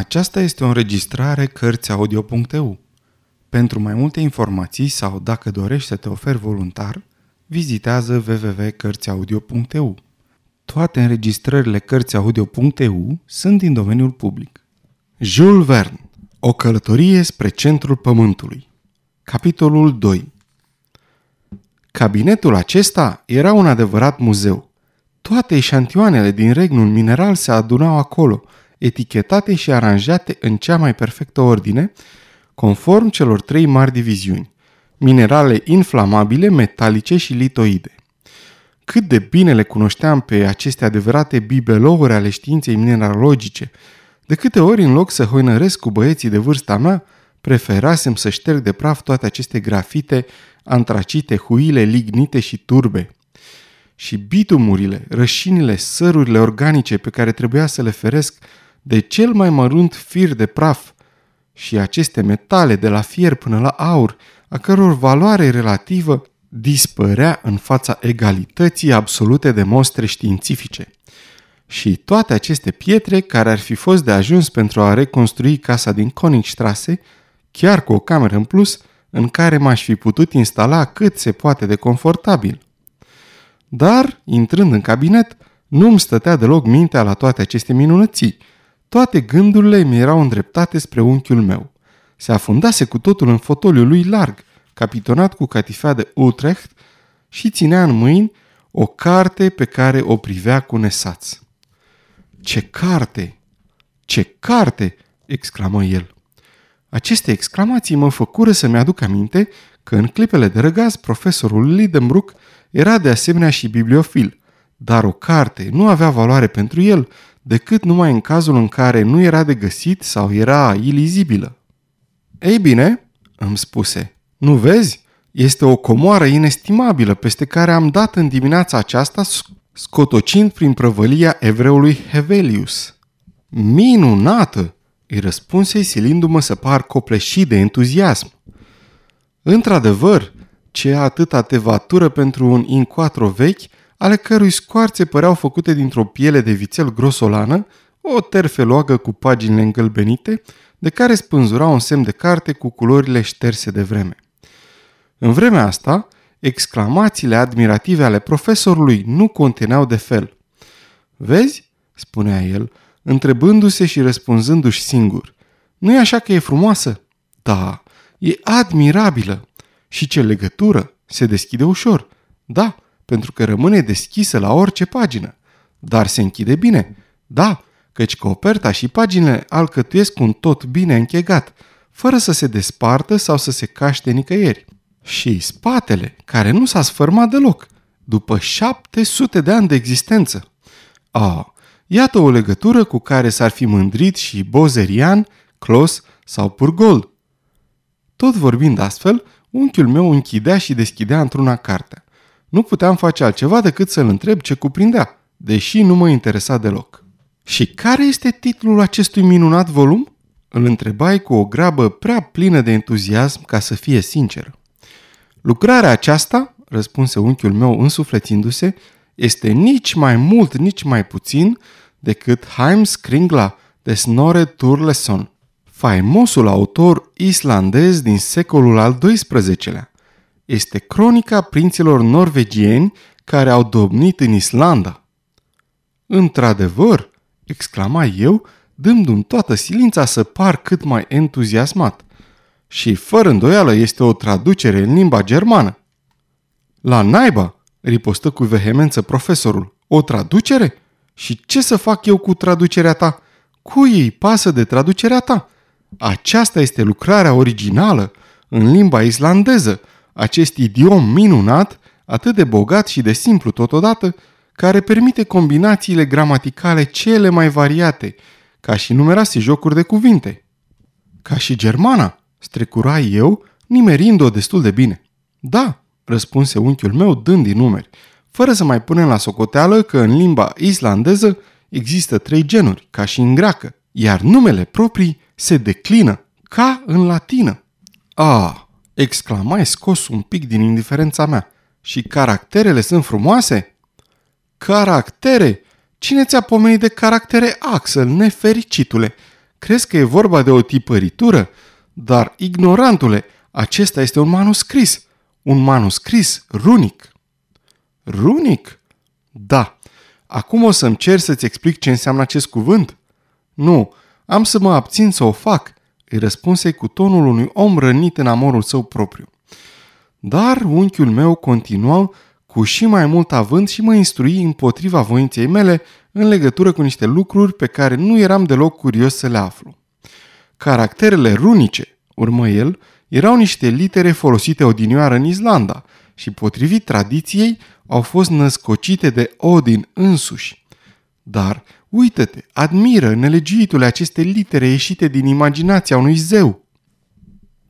Aceasta este o înregistrare Cărțiaudio.eu. Pentru mai multe informații sau dacă dorești să te oferi voluntar, vizitează www.cărțiaudio.eu. Toate înregistrările Cărțiaudio.eu sunt din domeniul public. Jules Verne O călătorie spre centrul pământului Capitolul 2 Cabinetul acesta era un adevărat muzeu. Toate eșantioanele din regnul mineral se adunau acolo – etichetate și aranjate în cea mai perfectă ordine, conform celor trei mari diviziuni, minerale inflamabile, metalice și litoide. Cât de bine le cunoșteam pe aceste adevărate bibelouri ale științei mineralogice, de câte ori în loc să hoinăresc cu băieții de vârsta mea, preferasem să șterg de praf toate aceste grafite, antracite, huile, lignite și turbe. Și bitumurile, rășinile, sărurile organice pe care trebuia să le feresc de cel mai mărunt fir de praf și aceste metale de la fier până la aur, a căror valoare relativă dispărea în fața egalității absolute de mostre științifice. Și toate aceste pietre, care ar fi fost de ajuns pentru a reconstrui casa din Königstrasse, chiar cu o cameră în plus, în care m-aș fi putut instala cât se poate de confortabil. Dar, intrând în cabinet, nu-mi stătea deloc mintea la toate aceste minunății – toate gândurile mi erau îndreptate spre unchiul meu. Se afundase cu totul în fotoliul lui larg, capitonat cu catifea de Utrecht și ținea în mâini o carte pe care o privea cu nesaț. Ce carte! Ce carte! exclamă el. Aceste exclamații mă făcură să-mi aduc aminte că în clipele de răgaz profesorul Lidenbrook era de asemenea și bibliofil, dar o carte nu avea valoare pentru el decât numai în cazul în care nu era de găsit sau era ilizibilă. Ei bine, îmi spuse, nu vezi? Este o comoară inestimabilă peste care am dat în dimineața aceasta scotocind prin prăvălia evreului Hevelius. Minunată! îi răspunse silindu-mă să par copleșit de entuziasm. Într-adevăr, ce atâta tevatură pentru un incoatro vechi ale cărui scoarțe păreau făcute dintr-o piele de vițel grosolană, o terfeloagă cu paginile îngălbenite, de care spânzura un semn de carte cu culorile șterse de vreme. În vremea asta, exclamațiile admirative ale profesorului nu conteneau de fel. Vezi?" spunea el, întrebându-se și răspunzându-și singur. Nu e așa că e frumoasă?" Da, e admirabilă. Și ce legătură? Se deschide ușor. Da, pentru că rămâne deschisă la orice pagină. Dar se închide bine. Da, căci coperta și paginile alcătuiesc un tot bine închegat, fără să se despartă sau să se caște nicăieri. Și spatele, care nu s-a sfârmat deloc, după 700 de ani de existență. Ah, iată o legătură cu care s-ar fi mândrit și Bozerian, Clos sau Purgol. Tot vorbind astfel, unchiul meu închidea și deschidea într-una cartea. Nu puteam face altceva decât să-l întreb ce cuprindea, deși nu mă interesa deloc. Și care este titlul acestui minunat volum? Îl întrebai cu o grabă prea plină de entuziasm ca să fie sincer. Lucrarea aceasta, răspunse unchiul meu însuflețindu-se, este nici mai mult, nici mai puțin decât Heimskringla de Snorre Turleson, faimosul autor islandez din secolul al XII-lea este cronica prinților norvegieni care au domnit în Islanda. Într-adevăr, exclama eu, dându-mi toată silința să par cât mai entuziasmat. Și fără îndoială este o traducere în limba germană. La naiba, ripostă cu vehemență profesorul. O traducere? Și ce să fac eu cu traducerea ta? Cui îi pasă de traducerea ta? Aceasta este lucrarea originală, în limba islandeză, acest idiom minunat, atât de bogat și de simplu totodată, care permite combinațiile gramaticale cele mai variate, ca și numeroase jocuri de cuvinte. Ca și germana, strecura eu, nimerind-o destul de bine. Da, răspunse unchiul meu dând din numeri, fără să mai punem la socoteală că în limba islandeză există trei genuri, ca și în greacă, iar numele proprii se declină, ca în latină. Ah, exclamai scos un pic din indiferența mea. Și caracterele sunt frumoase? Caractere? Cine ți-a pomenit de caractere, Axel, nefericitule? Crezi că e vorba de o tipăritură? Dar, ignorantule, acesta este un manuscris. Un manuscris runic. Runic? Da. Acum o să-mi cer să-ți explic ce înseamnă acest cuvânt? Nu, am să mă abțin să o fac, îi răspunse cu tonul unui om rănit în amorul său propriu. Dar unchiul meu continuă cu și mai mult avânt și mă instrui împotriva voinței mele în legătură cu niște lucruri pe care nu eram deloc curios să le aflu. Caracterele runice, urmă el, erau niște litere folosite odinioară în Islanda și, potrivit tradiției, au fost născocite de Odin însuși. Dar, uită-te, admiră nelegiuitule aceste litere ieșite din imaginația unui zeu.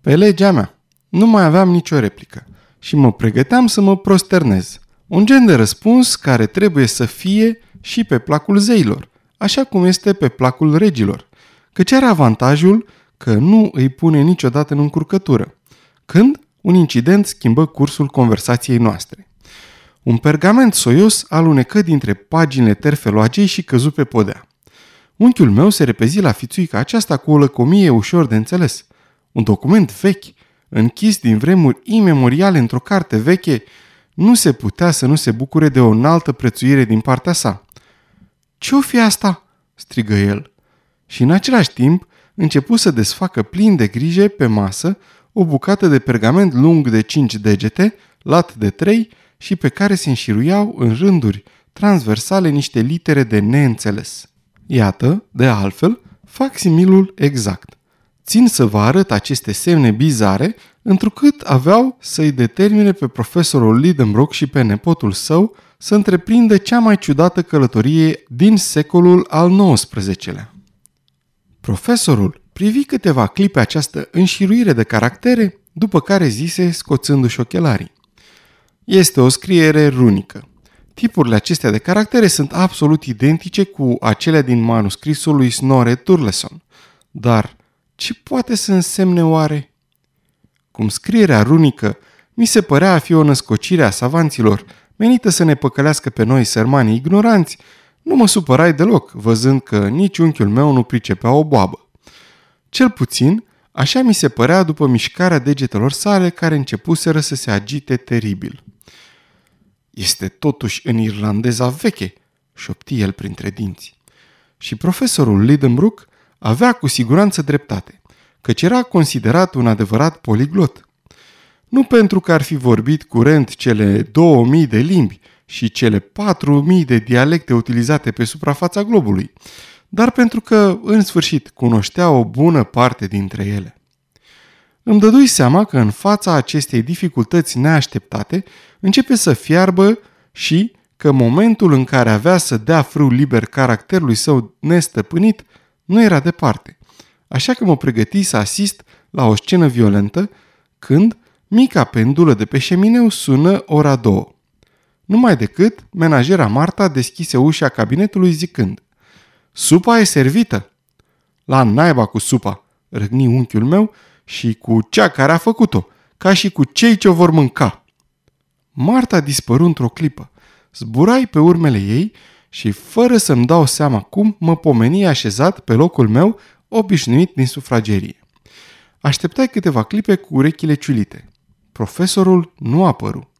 Pe legea mea, nu mai aveam nicio replică și mă pregăteam să mă prosternez. Un gen de răspuns care trebuie să fie și pe placul zeilor, așa cum este pe placul regilor, căci are avantajul că nu îi pune niciodată în încurcătură. Când un incident schimbă cursul conversației noastre. Un pergament soios alunecă dintre paginile terfeloagei și căzu pe podea. Unchiul meu se repezi la fițuica aceasta cu o lăcomie ușor de înțeles. Un document vechi, închis din vremuri imemoriale într-o carte veche, nu se putea să nu se bucure de o înaltă prețuire din partea sa. Ce-o fi asta?" strigă el. Și în același timp începu să desfacă plin de grijă pe masă o bucată de pergament lung de cinci degete, lat de trei și pe care se înșiruiau în rânduri transversale niște litere de neînțeles. Iată, de altfel, fac similul exact. Țin să vă arăt aceste semne bizare, întrucât aveau să-i determine pe profesorul Lidenbrock și pe nepotul său să întreprindă cea mai ciudată călătorie din secolul al XIX-lea. Profesorul privi câteva clipe această înșiruire de caractere, după care zise scoțându-și ochelarii. Este o scriere runică. Tipurile acestea de caractere sunt absolut identice cu acelea din manuscrisul lui Snorre Turleson. Dar ce poate să însemne oare? Cum scrierea runică mi se părea a fi o născocire a savanților, menită să ne păcălească pe noi sărmanii ignoranți, nu mă supărai deloc, văzând că nici unchiul meu nu pricepea o boabă. Cel puțin, așa mi se părea după mișcarea degetelor sale care începuseră să se agite teribil. Este totuși în irlandeza veche, șopti el printre dinți. Și profesorul Lidenbrook avea cu siguranță dreptate, căci era considerat un adevărat poliglot. Nu pentru că ar fi vorbit curent cele 2000 de limbi și cele 4000 de dialecte utilizate pe suprafața globului, dar pentru că, în sfârșit, cunoștea o bună parte dintre ele. Îmi dădui seama că în fața acestei dificultăți neașteptate începe să fiarbă și că momentul în care avea să dea frâu liber caracterului său nestăpânit nu era departe. Așa că mă pregăti să asist la o scenă violentă când mica pendulă de pe șemineu sună ora două. Numai decât menajera Marta deschise ușa cabinetului zicând Supa e servită! La naiba cu supa, răgni unchiul meu și cu cea care a făcut-o, ca și cu cei ce o vor mânca. Marta dispăru într-o clipă. Zburai pe urmele ei și, fără să-mi dau seama cum, mă pomeni așezat pe locul meu obișnuit din sufragerie. Așteptai câteva clipe cu urechile ciulite. Profesorul nu apăru.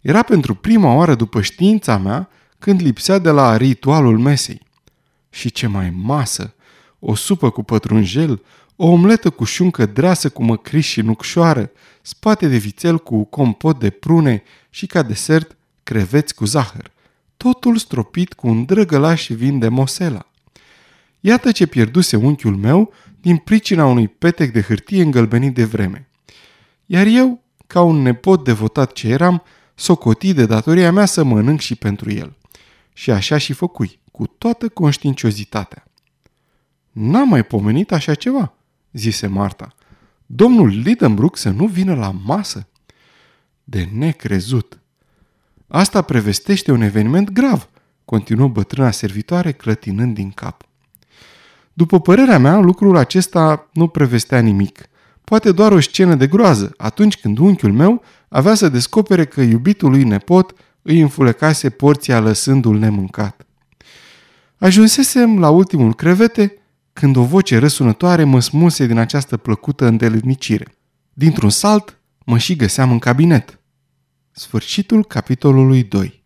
Era pentru prima oară după știința mea când lipsea de la ritualul mesei. Și ce mai masă! O supă cu pătrunjel, o omletă cu șuncă dreasă cu măcriș și nucșoară, spate de vițel cu compot de prune și ca desert creveți cu zahăr. Totul stropit cu un drăgălaș vin de mosela. Iată ce pierduse unchiul meu din pricina unui petec de hârtie îngălbenit de vreme. Iar eu, ca un nepot devotat ce eram, socoti de datoria mea să mănânc și pentru el. Și așa și făcui, cu toată conștiinciozitatea. N-am mai pomenit așa ceva, zise Marta. Domnul Lidenbrook să nu vină la masă? De necrezut. Asta prevestește un eveniment grav, continuă bătrâna servitoare clătinând din cap. După părerea mea, lucrul acesta nu prevestea nimic. Poate doar o scenă de groază, atunci când unchiul meu avea să descopere că iubitul lui nepot îi înfulecase porția lăsându-l nemâncat. Ajunsesem la ultimul crevete când o voce răsunătoare mă smulse din această plăcută îndeletnicire. Dintr-un salt, mă și găseam în cabinet. Sfârșitul capitolului 2